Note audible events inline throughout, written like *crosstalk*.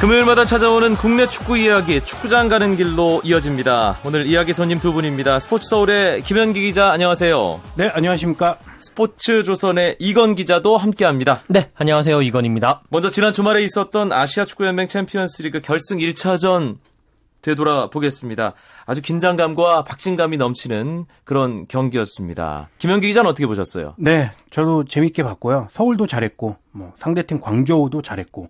금요일마다 찾아오는 국내 축구 이야기 축구장 가는 길로 이어집니다. 오늘 이야기 손님 두 분입니다. 스포츠 서울의 김현기 기자 안녕하세요. 네, 안녕하십니까? 스포츠 조선의 이건 기자도 함께합니다. 네, 안녕하세요. 이건입니다. 먼저 지난 주말에 있었던 아시아 축구연맹 챔피언스리그 결승 1차전 되돌아보겠습니다. 아주 긴장감과 박진감이 넘치는 그런 경기였습니다. 김현기 기자는 어떻게 보셨어요? 네, 저도 재밌게 봤고요. 서울도 잘했고, 뭐 상대팀 광저우도 잘했고,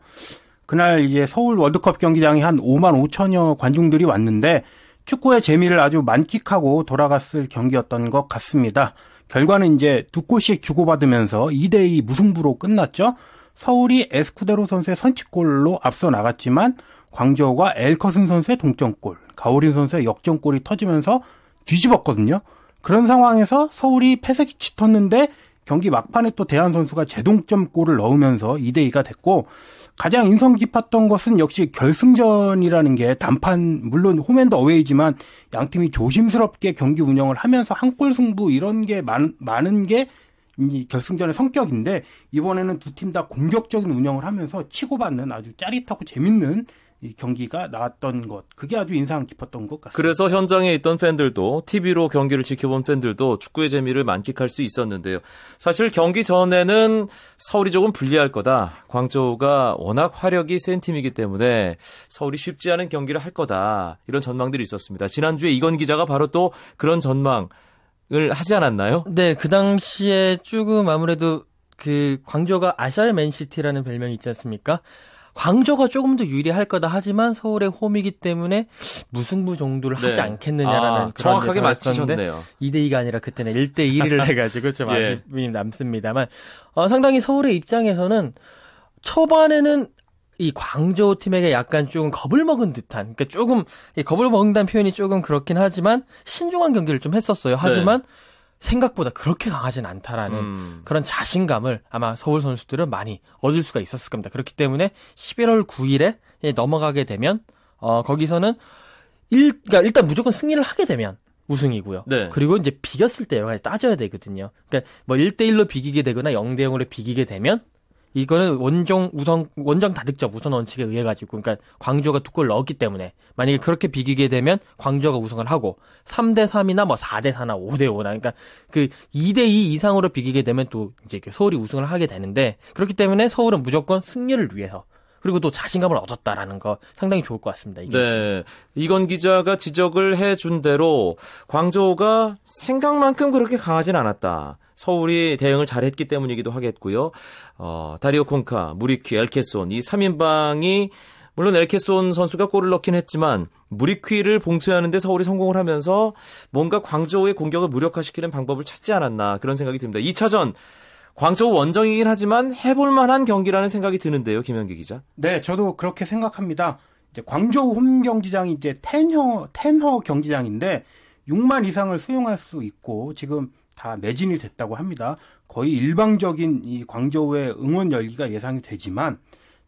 그날 이제 서울 월드컵 경기장에 한 5만 5천여 관중들이 왔는데 축구의 재미를 아주 만끽하고 돌아갔을 경기였던 것 같습니다. 결과는 이제 두 골씩 주고받으면서 2대2 무승부로 끝났죠. 서울이 에스쿠데로 선수의 선취골로 앞서 나갔지만 광저우가 엘커슨 선수의 동점골, 가오린 선수의 역전골이 터지면서 뒤집었거든요. 그런 상황에서 서울이 패색이 짙었는데 경기 막판에 또 대한 선수가 제동점골을 넣으면서 2대2가 됐고 가장 인상 깊었던 것은 역시 결승전이라는 게 단판 물론 홈앤더 어웨이지만 양 팀이 조심스럽게 경기 운영을 하면서 한 골 승부 이런 게 많, 많은 게 이 결승전의 성격인데 이번에는 두 팀 다 공격적인 운영을 하면서 치고받는 아주 짜릿하고 재밌는 이 경기가 나왔던 것 그게 아주 인상 깊었던 것 같습니다. 그래서 현장에 있던 팬들도 TV로 경기를 지켜본 팬들도 축구의 재미를 만끽할 수 있었는데요. 사실 경기 전에는 서울이 조금 불리할 거다. 광저우가 워낙 화력이 센 팀이기 때문에 서울이 쉽지 않은 경기를 할 거다. 이런 전망들이 있었습니다. 지난주에 이건 기자가 바로 또 그런 전망을 하지 않았나요? 네, 그 당시에 조금 아무래도 그 광저우가 아시아의 맨시티라는 별명이 있지 않습니까? 광저가 조금 더 유리할 거다 하지만 서울의 홈이기 때문에 무승부 정도를 네. 하지 않겠느냐라는 아, 정확하게 맞히셨네요. 2대 2가 아니라 그때는 1대 1을 *laughs* 해가지고 좀 예. 아쉬움이 남습니다만 어, 상당히 서울의 입장에서는 초반에는 이 광저우 팀에게 약간 조금 겁을 먹은 듯한 그러니까 조금 이 겁을 먹는다는 표현이 조금 그렇긴 하지만 신중한 경기를 좀 했었어요. 하지만 생각보다 그렇게 강하진 않다라는 네. 음. 그런 자신감을 아마 서울 선수들은 많이 얻을 수가 있었을 겁니다. 그렇기 때문에 11월 9일에 넘어가게 되면 어 거기서는 일 그러니까 일단 무조건 승리를 하게 되면 우승이고요. 네. 그리고 이제 비겼을 때 여러 가지 따져야 되거든요. 그러니까 뭐 1대 1로 비기게 되거나 0대 0으로 비기게 되면 이거는 원정 우선 원정 다득점 우선 원칙에 의해 가지고 그러니까 광주가 두 골 넣었기 때문에 만약에 그렇게 비기게 되면 광주가 우승을 하고 3대 3이나 뭐 4대 4나 5대 5나 그러니까 그 2대 2 이상으로 비기게 되면 또 이제 서울이 우승을 하게 되는데 그렇기 때문에 서울은 무조건 승리를 위해서 그리고 또 자신감을 얻었다라는 거 상당히 좋을 것 같습니다. 이게 네. 이건 기자가 지적을 해준 대로 광저우가 생각만큼 그렇게 강하진 않았다. 서울이 대응을 잘했기 때문이기도 하겠고요. 어, 다리오 콩카, 무리퀴, 엘케손 이 3인방이 물론 엘케손 선수가 골을 넣긴 했지만 무리퀴를 봉쇄하는데 서울이 성공을 하면서 뭔가 광저우의 공격을 무력화시키는 방법을 찾지 않았나 그런 생각이 듭니다. 2차전 광저우 원정이긴 하지만 해볼 만한 경기라는 생각이 드는데요, 김현기 기자. 네, 저도 그렇게 생각합니다. 이제 광저우 홈 경기장이 이제 텐허 텐허 경기장인데 6만 이상을 수용할 수 있고 지금 다 매진이 됐다고 합니다. 거의 일방적인 이 광저우의 응원 열기가 예상이 되지만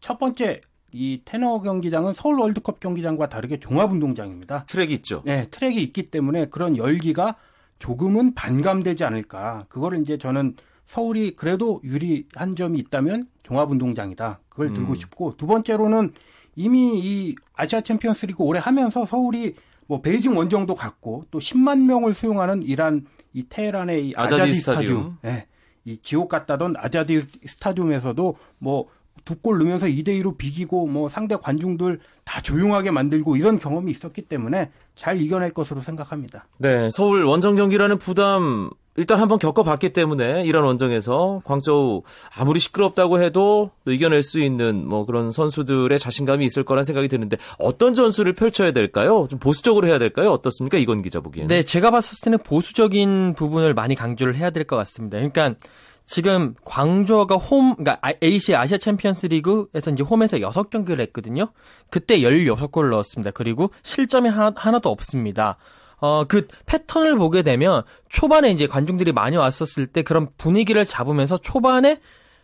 첫 번째 이 톈허 경기장은 서울 월드컵 경기장과 다르게 종합운동장입니다. 트랙이 있죠. 네, 트랙이 있기 때문에 그런 열기가 조금은 반감되지 않을까. 그거를 이제 저는 서울이 그래도 유리한 점이 있다면 종합운동장이다. 그걸 들고 싶고 두 번째로는 이미 이 아시아 챔피언스 리그 오래 하면서 서울이 뭐 베이징 원정도 갔고 또 10만 명을 수용하는 이란 이 테헤란의 이 아자디 아자디, 스타디움. 스타디움, 네, 이 지옥 같다던 아자디 스타디움에서도 뭐 두 골 넣으면서 2대 2로 비기고 뭐 상대 관중들 다 조용하게 만들고 이런 경험이 있었기 때문에 잘 이겨낼 것으로 생각합니다. 네, 서울 원정 경기라는 부담 일단 한번 겪어봤기 때문에 이런 원정에서 광저우 아무리 시끄럽다고 해도 또 이겨낼 수 있는 뭐 그런 선수들의 자신감이 있을 거란 생각이 드는데 어떤 전술을 펼쳐야 될까요? 좀 보수적으로 해야 될까요? 어떻습니까? 이건 기자 보기에는. 네, 제가 봤을 때는 보수적인 부분을 많이 강조를 해야 될 것 같습니다. 그러니까 지금 광저가 홈, 그러니까 AC 아시아 챔피언스 리그에서 이제 홈에서 6경기를 했거든요. 그때 16골을 넣었습니다. 그리고 실점이 하나, 하나 도 없습니다. 어, 그 패턴을 보게 되면 초반에 이제 관중들이 많이 왔었을 때 그런 분위기를 잡으면서 초반에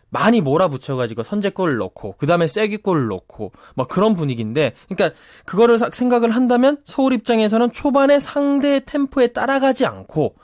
많이 몰아붙여가지고 선제골을 넣고 그 다음에 쐐기골을 넣고 막 그런 분위기인데 그러니까 그거를 사- 생각을 한다면 서울 입장에서는 초반에 상대의 템포에 따라가지 않고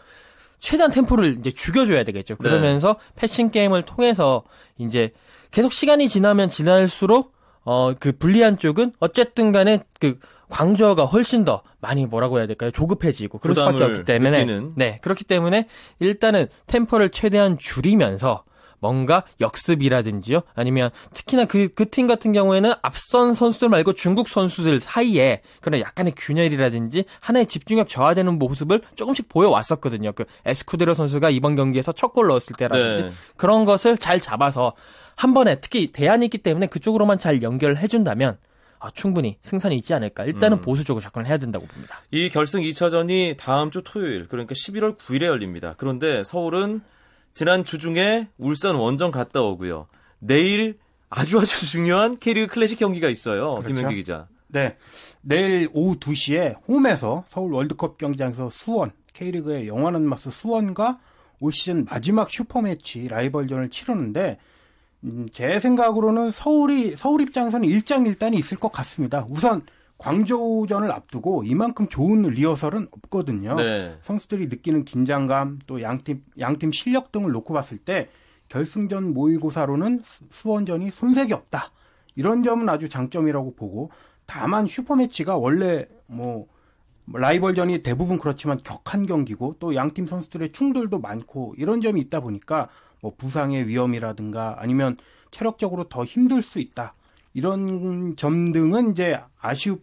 최대한 템포를 이제 죽여줘야 되겠죠. 그러면서 패싱 게임을 통해서 이제 계속 시간이 지나면 지날수록 어, 그 불리한 쪽은 어쨌든 간에 그 광저가 훨씬 더 많이 뭐라고 해야 될까요? 조급해지고 그럴 수밖에 없기 때문에 느끼는. 네 그렇기 때문에 일단은 템포를 최대한 줄이면서 뭔가 역습이라든지요 아니면 특히나 그 그 팀 같은 경우에는 앞선 선수들 말고 중국 선수들 사이에 그런 약간의 균열이라든지 하나의 집중력 저하되는 모습을 조금씩 보여왔었거든요. 그 에스쿠데로 선수가 이번 경기에서 첫 골 넣었을 때라든지 네. 그런 것을 잘 잡아서 한 번에 특히 대안이 있기 때문에 그쪽으로만 잘 연결해 준다면 아, 충분히 승산이 있지 않을까. 일단은 음. 보수적으로 접근을 해야 된다고 봅니다. 이 결승 2차전이 다음 주 토요일 그러니까 11월 9일에 열립니다. 그런데 서울은 지난 주중에 울산 원정 갔다 오고요. 내일 아주 아주 *laughs* 중요한 K리그 클래식 경기가 있어요. 그렇죠. 김현기 기자. 네. 내일 오후 2시에 홈에서 서울 월드컵 경기장에서 수원, K리그의 영원한 마스 수원과 올 시즌 마지막 슈퍼매치 라이벌전을 치르는데 음, 제 생각으로는 서울이 서울 입장에서는 일장일단이 있을 것 같습니다. 우선 광저우전을 앞두고 이만큼 좋은 리허설은 없거든요. 네. 선수들이 느끼는 긴장감 또 양팀 양팀 실력 등을 놓고 봤을 때 결승전 모의고사로는 수- 수원전이 손색이 없다. 이런 점은 아주 장점이라고 보고 다만 슈퍼매치가 원래 뭐 라이벌전이 대부분 그렇지만 격한 경기고 또 양팀 선수들의 충돌도 많고 이런 점이 있다 보니까 뭐 부상의 위험이라든가 아니면 체력적으로 더 힘들 수 있다. 이런 점 등은 이제 아쉬운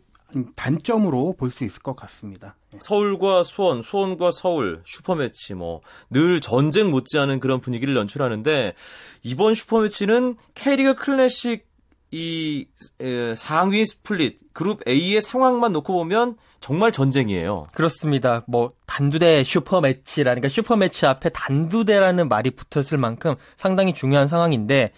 단점으로 볼 수 있을 것 같습니다. 서울과 수원, 수원과 서울 슈퍼매치 뭐 늘 전쟁 못지않은 그런 분위기를 연출하는데 이번 슈퍼매치는 K리그 클래식 이 에, 상위 스플릿 그룹 A의 상황만 놓고 보면 정말 전쟁이에요. 그렇습니다. 뭐 단두대 슈퍼 매치라니까 슈퍼 매치 앞에 단두대라는 말이 붙었을 만큼 상당히 중요한 상황인데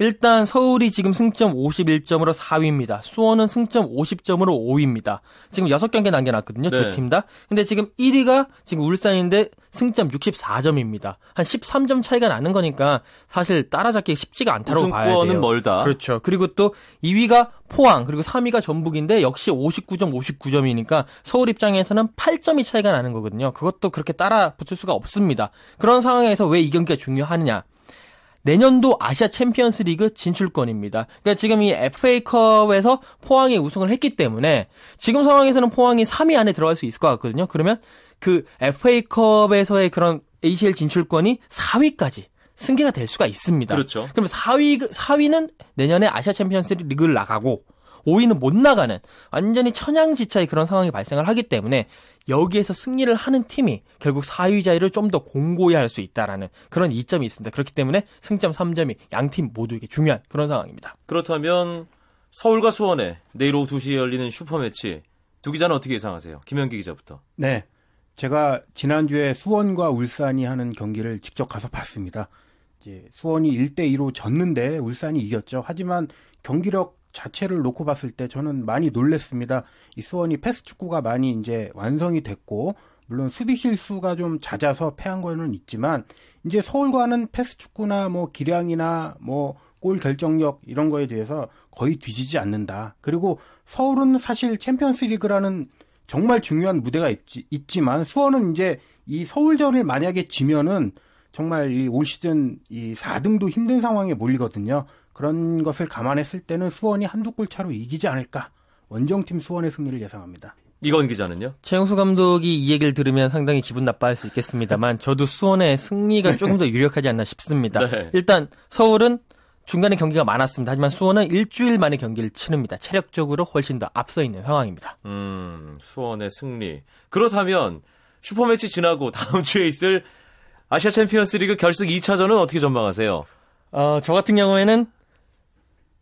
일단 서울이 지금 승점 51점으로 4위입니다. 수원은 승점 50점으로 5위입니다. 지금 6경기 남겨놨거든요. 네. 두 팀 다. 근데 지금 1위가 지금 울산인데 승점 64점입니다. 한 13점 차이가 나는 거니까 사실 따라잡기 쉽지가 않다고 봐야 돼요. 우승권은 멀다. 그렇죠. 그리고 또 2위가 포항, 그리고 3위가 전북인데 역시 59점, 59점이니까 서울 입장에서는 8점이 차이가 나는 거거든요. 그것도 그렇게 따라 붙을 수가 없습니다. 그런 상황에서 왜 이 경기가 중요하느냐? 내년도 아시아 챔피언스 리그 진출권입니다. 그러니까 지금 이 FA컵에서 포항이 우승을 했기 때문에 지금 상황에서는 포항이 3위 안에 들어갈 수 있을 것 같거든요. 그러면 그 FA컵에서의 그런 ACL 진출권이 4위까지 승계가 될 수가 있습니다. 그렇죠. 그럼 4위 4위는 내년에 아시아 챔피언스 리그를 나가고 5위는 못 나가는 완전히 천양지차의 그런 상황이 발생을 하기 때문에 여기에서 승리를 하는 팀이 결국 4위 자리를 좀 더 공고히 할 수 있다라는 그런 이점이 있습니다. 그렇기 때문에 승점 3점이 양 팀 모두에게 중요한 그런 상황입니다. 그렇다면 서울과 수원에 내일 오후 2시에 열리는 슈퍼매치 두 기자는 어떻게 예상하세요? 김현기 기자부터. 네. 제가 지난주에 수원과 울산이 하는 경기를 직접 가서 봤습니다. 이제 수원이 1대 2로 졌는데 울산이 이겼죠. 하지만 경기력 자체를 놓고 봤을 때 저는 많이 놀랬습니다. 이 수원이 패스 축구가 많이 이제 완성이 됐고 물론 수비 실수가 좀 잦아서 패한 거는 있지만 이제 서울과는 패스 축구나 뭐 기량이나 뭐 골 결정력 이런 거에 대해서 거의 뒤지지 않는다. 그리고 서울은 사실 챔피언스 리그라는 정말 중요한 무대가 있지, 있지만 수원은 이제 이 서울전을 만약에 지면은 정말 이 올 시즌 이 4등도 힘든 상황에 몰리거든요. 그런 것을 감안했을 때는 수원이 한두 골 차로 이기지 않을까. 원정팀 수원의 승리를 예상합니다. 이건 기자는요? 최영수 감독이 이 얘기를 들으면 상당히 기분 나빠할 수 있겠습니다만 *laughs* 저도 수원의 승리가 조금 더 유력하지 않나 싶습니다. 네. 일단 서울은 중간에 경기가 많았습니다. 하지만 수원은 일주일 만에 경기를 치릅니다. 체력적으로 훨씬 더 앞서 있는 상황입니다. 음, 수원의 승리. 그렇다면 슈퍼매치 지나고 다음 주에 있을 아시아 챔피언스 리그 결승 2차전은 어떻게 전망하세요? 어, 저 같은 경우에는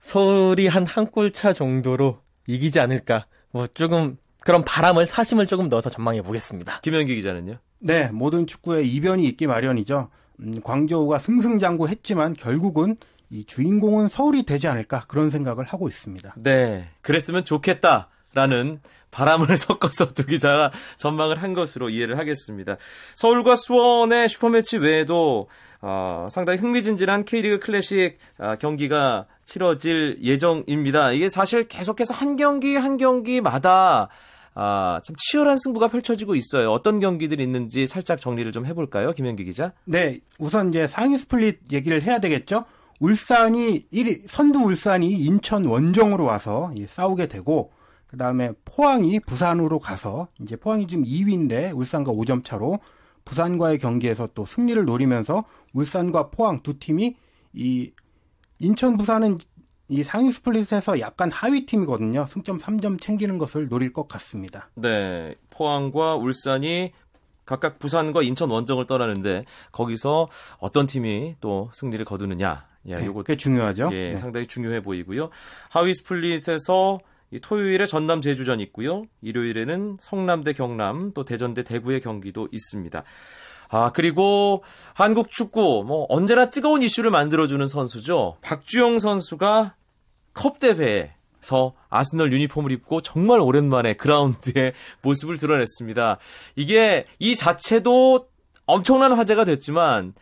서울이 한 한 골 차 정도로 이기지 않을까. 뭐 조금 그런 바람을 사심을 조금 넣어서 전망해 보겠습니다. 김현기 기자는요? 네, 모든 축구에 이변이 있기 마련이죠. 음, 광저우가 승승장구했지만 결국은 이 주인공은 서울이 되지 않을까 그런 생각을 하고 있습니다. 네, 그랬으면 좋겠다라는 바람을 *laughs* 섞어서 두 기자가 전망을 한 것으로 이해를 하겠습니다. 서울과 수원의 슈퍼매치 외에도 어, 상당히 흥미진진한 K리그 클래식 아, 경기가 치러질 예정입니다. 이게 사실 계속해서 한 경기 한 경기마다 아, 참 치열한 승부가 펼쳐지고 있어요. 어떤 경기들이 있는지 살짝 정리를 좀 해볼까요, 김현기 기자? 네, 우선 이제 상위 스플릿 얘기를 해야 되겠죠. 울산이 1위, 선두 울산이 인천 원정으로 와서 싸우게 되고, 그 다음에 포항이 부산으로 가서, 이제 포항이 지금 2위인데, 울산과 5점 차로, 부산과의 경기에서 또 승리를 노리면서, 울산과 포항 두 팀이, 이, 인천, 부산은 이 상위 스플릿에서 약간 하위 팀이거든요. 승점 3점 챙기는 것을 노릴 것 같습니다. 네. 포항과 울산이 각각 부산과 인천 원정을 떠나는데 거기서 어떤 팀이 또 승리를 거두느냐. 야, 네, 요거 꽤 중요하죠. 예, 네. 상당히 중요해 보이고요. 하위 스플릿에서 이 토요일에 전남 제주전 있고요. 일요일에는 성남 대 경남, 또 대전 대 대구의 경기도 있습니다. 아, 그리고 한국 축구 뭐 언제나 뜨거운 이슈를 만들어 주는 선수죠. 박주영 선수가 컵 대회에서 아스널 유니폼을 입고 정말 오랜만에 그라운드에 *laughs* 모습을 드러냈습니다. 이게 이 자체도 엄청난 화제가 됐지만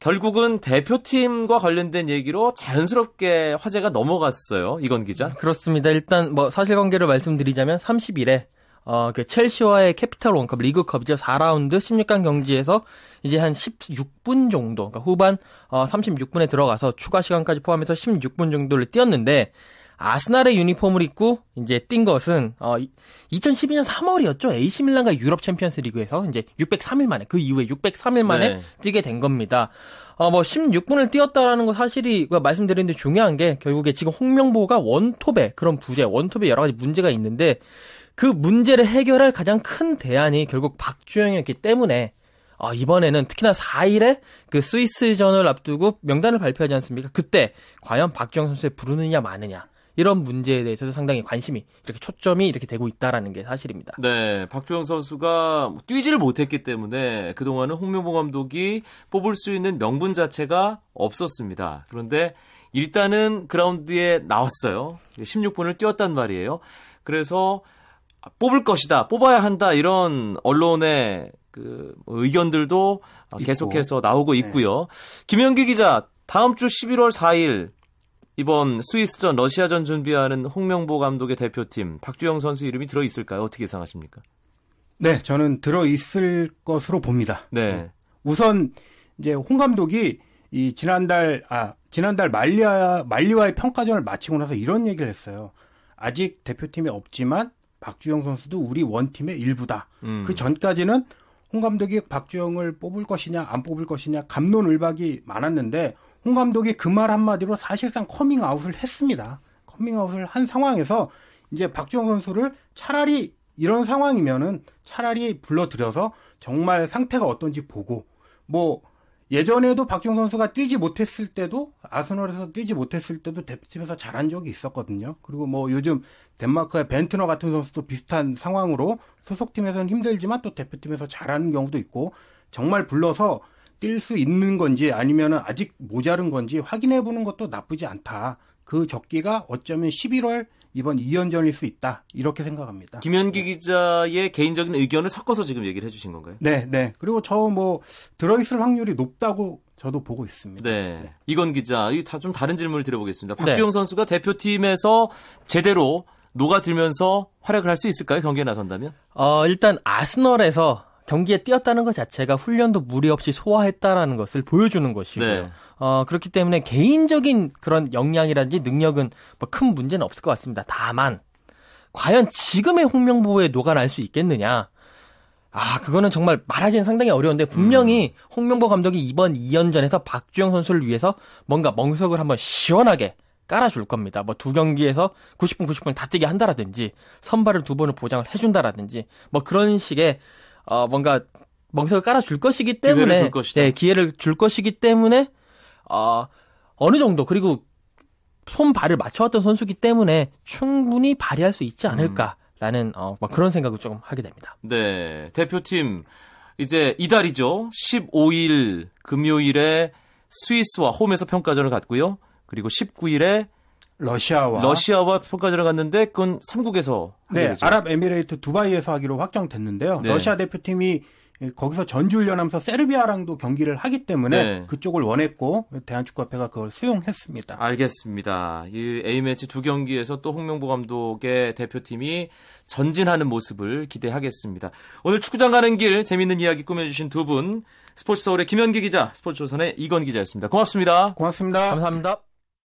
결국은 대표팀과 관련된 얘기로 자연스럽게 화제가 넘어갔어요. 이건 기자. 그렇습니다. 일단 뭐 사실관계를 말씀드리자면 30일에 어, 그 첼시와의 캐피탈 원컵 리그컵이죠. 4라운드 16강 경기에서 이제 한 16분 정도, 그러니까 후반 어, 36분에 들어가서 추가 시간까지 포함해서 16분 정도를 뛰었는데 아스날의 유니폼을 입고 이제 뛴 것은 어 2012년 3월이었죠. AC 밀란과 유럽 챔피언스 리그에서 이제 603일 만에 그 이후에 603일 만에 네. 뛰게 된 겁니다. 어 뭐 16분을 뛰었다라는 거 사실이 그 말씀드리는데 중요한 게 결국에 지금 홍명보가 원톱에 그런 부재, 원톱에 여러 가지 문제가 있는데 그 문제를 해결할 가장 큰 대안이 결국 박주영이었기 때문에 어, 이번에는 특히나 4일에 그 스위스전을 앞두고 명단을 발표하지 않습니까? 그때 과연 박주영 선수에 부르느냐 마느냐 이런 문제에 대해서도 상당히 관심이 이렇게 초점이 이렇게 되고 있다라는 게 사실입니다. 네, 박주영 선수가 뛰지를 못했기 때문에 그 동안은 홍명보 감독이 뽑을 수 있는 명분 자체가 없었습니다. 그런데 일단은 그라운드에 나왔어요. 16분을 뛰었단 말이에요. 그래서 뽑을 것이다, 뽑아야 한다 이런 언론의 그 의견들도 계속해서 나오고 있고요. 김현기 기자, 다음 주 11월 4일 이번 스위스전 러시아전 준비하는 홍명보 감독의 대표팀 박주영 선수 이름이 들어 있을까요? 어떻게 예상하십니까? 네, 저는 들어 있을 것으로 봅니다. 네. 우선 이제 홍 감독이 이 지난달 아 지난달 말리와 말리와의 평가전을 마치고 나서 이런 얘기를 했어요. 아직 대표팀에 없지만 박주영 선수도 우리 원팀의 일부다. 음. 그 전까지는 홍 감독이 박주영을 뽑을 것이냐 안 뽑을 것이냐 갑론을박이 많았는데 홍 감독이 그 말 한마디로 사실상 커밍아웃을 했습니다. 커밍아웃을 한 상황에서 이제 박주영 선수를 차라리 이런 상황이면은 차라리 불러들여서 정말 상태가 어떤지 보고 뭐 예전에도 박주영 선수가 뛰지 못했을 때도 아스널에서 뛰지 못했을 때도 대표팀에서 잘한 적이 있었거든요. 그리고 뭐 요즘 덴마크의 벤트너 같은 선수도 비슷한 상황으로 소속팀에서는 힘들지만 또 대표팀에서 잘하는 경우도 있고 정말 불러서 뛸 수 있는 건지 아니면은 아직 모자른 건지 확인해 보는 것도 나쁘지 않다. 그 적기가 어쩌면 11월 이번 2연전일 수 있다. 이렇게 생각합니다. 김현기 기자의 개인적인 의견을 섞어서 지금 얘기를 해주신 건가요? 네, 네. 그리고 저 뭐 들어있을 확률이 높다고 저도 보고 있습니다. 네. 이건 기자, 이좀 다른 질문을 드려보겠습니다. 네. 박주영 선수가 대표팀에서 제대로 녹아들면서 활약을 할 수 있을까요? 경기에 나선다면? 어, 일단 아스널에서 경기에 뛰었다는 것 자체가 훈련도 무리 없이 소화했다라는 것을 보여주는 것이고요. 네. 어, 그렇기 때문에 개인적인 그런 역량이라든지 능력은 뭐 큰 문제는 없을 것 같습니다. 다만, 과연 지금의 홍명보에 녹아날 수 있겠느냐? 아, 그거는 정말 말하기는 상당히 어려운데, 분명히 홍명보 감독이 이번 2연전에서 박주영 선수를 위해서 뭔가 멍석을 한번 시원하게 깔아줄 겁니다. 뭐 두 경기에서 90분, 90분 다 뛰게 한다라든지, 선발을 두 번을 보장을 해준다라든지, 뭐 그런 식의, 어, 뭔가 멍석을 깔아줄 것이기 때문에, 기회를 줄. 네, 기회를 줄 것이기 때문에, 어, 어느 정도, 그리고 손 발을 맞춰왔던 선수기 때문에 충분히 발휘할 수 있지 않을까라는, 어, 뭐 그런 생각을 조금 하게 됩니다. 네. 대표팀, 이제 이달이죠. 15일 금요일에 스위스와 홈에서 평가전을 갖고요. 그리고 19일에 러시아와 러시아와 평가전을 갔는데 그건 3국에서 네, 아랍에미레이트 두바이에서 하기로 확정됐는데요. 네. 러시아 대표팀이 거기서 전주훈련하면서 세르비아랑도 경기를 하기 때문에 네. 그쪽을 원했고 대한축구협회가 그걸 수용했습니다. 알겠습니다. 이 A매치 두 경기에서 또 홍명보 감독의 대표팀이 전진하는 모습을 기대하겠습니다. 오늘 축구장 가는 길 재밌는 이야기 꾸며주신 두 분 스포츠 서울의 김현기 기자, 스포츠 조선의 이건 기자였습니다. 고맙습니다. 고맙습니다. 감사합니다.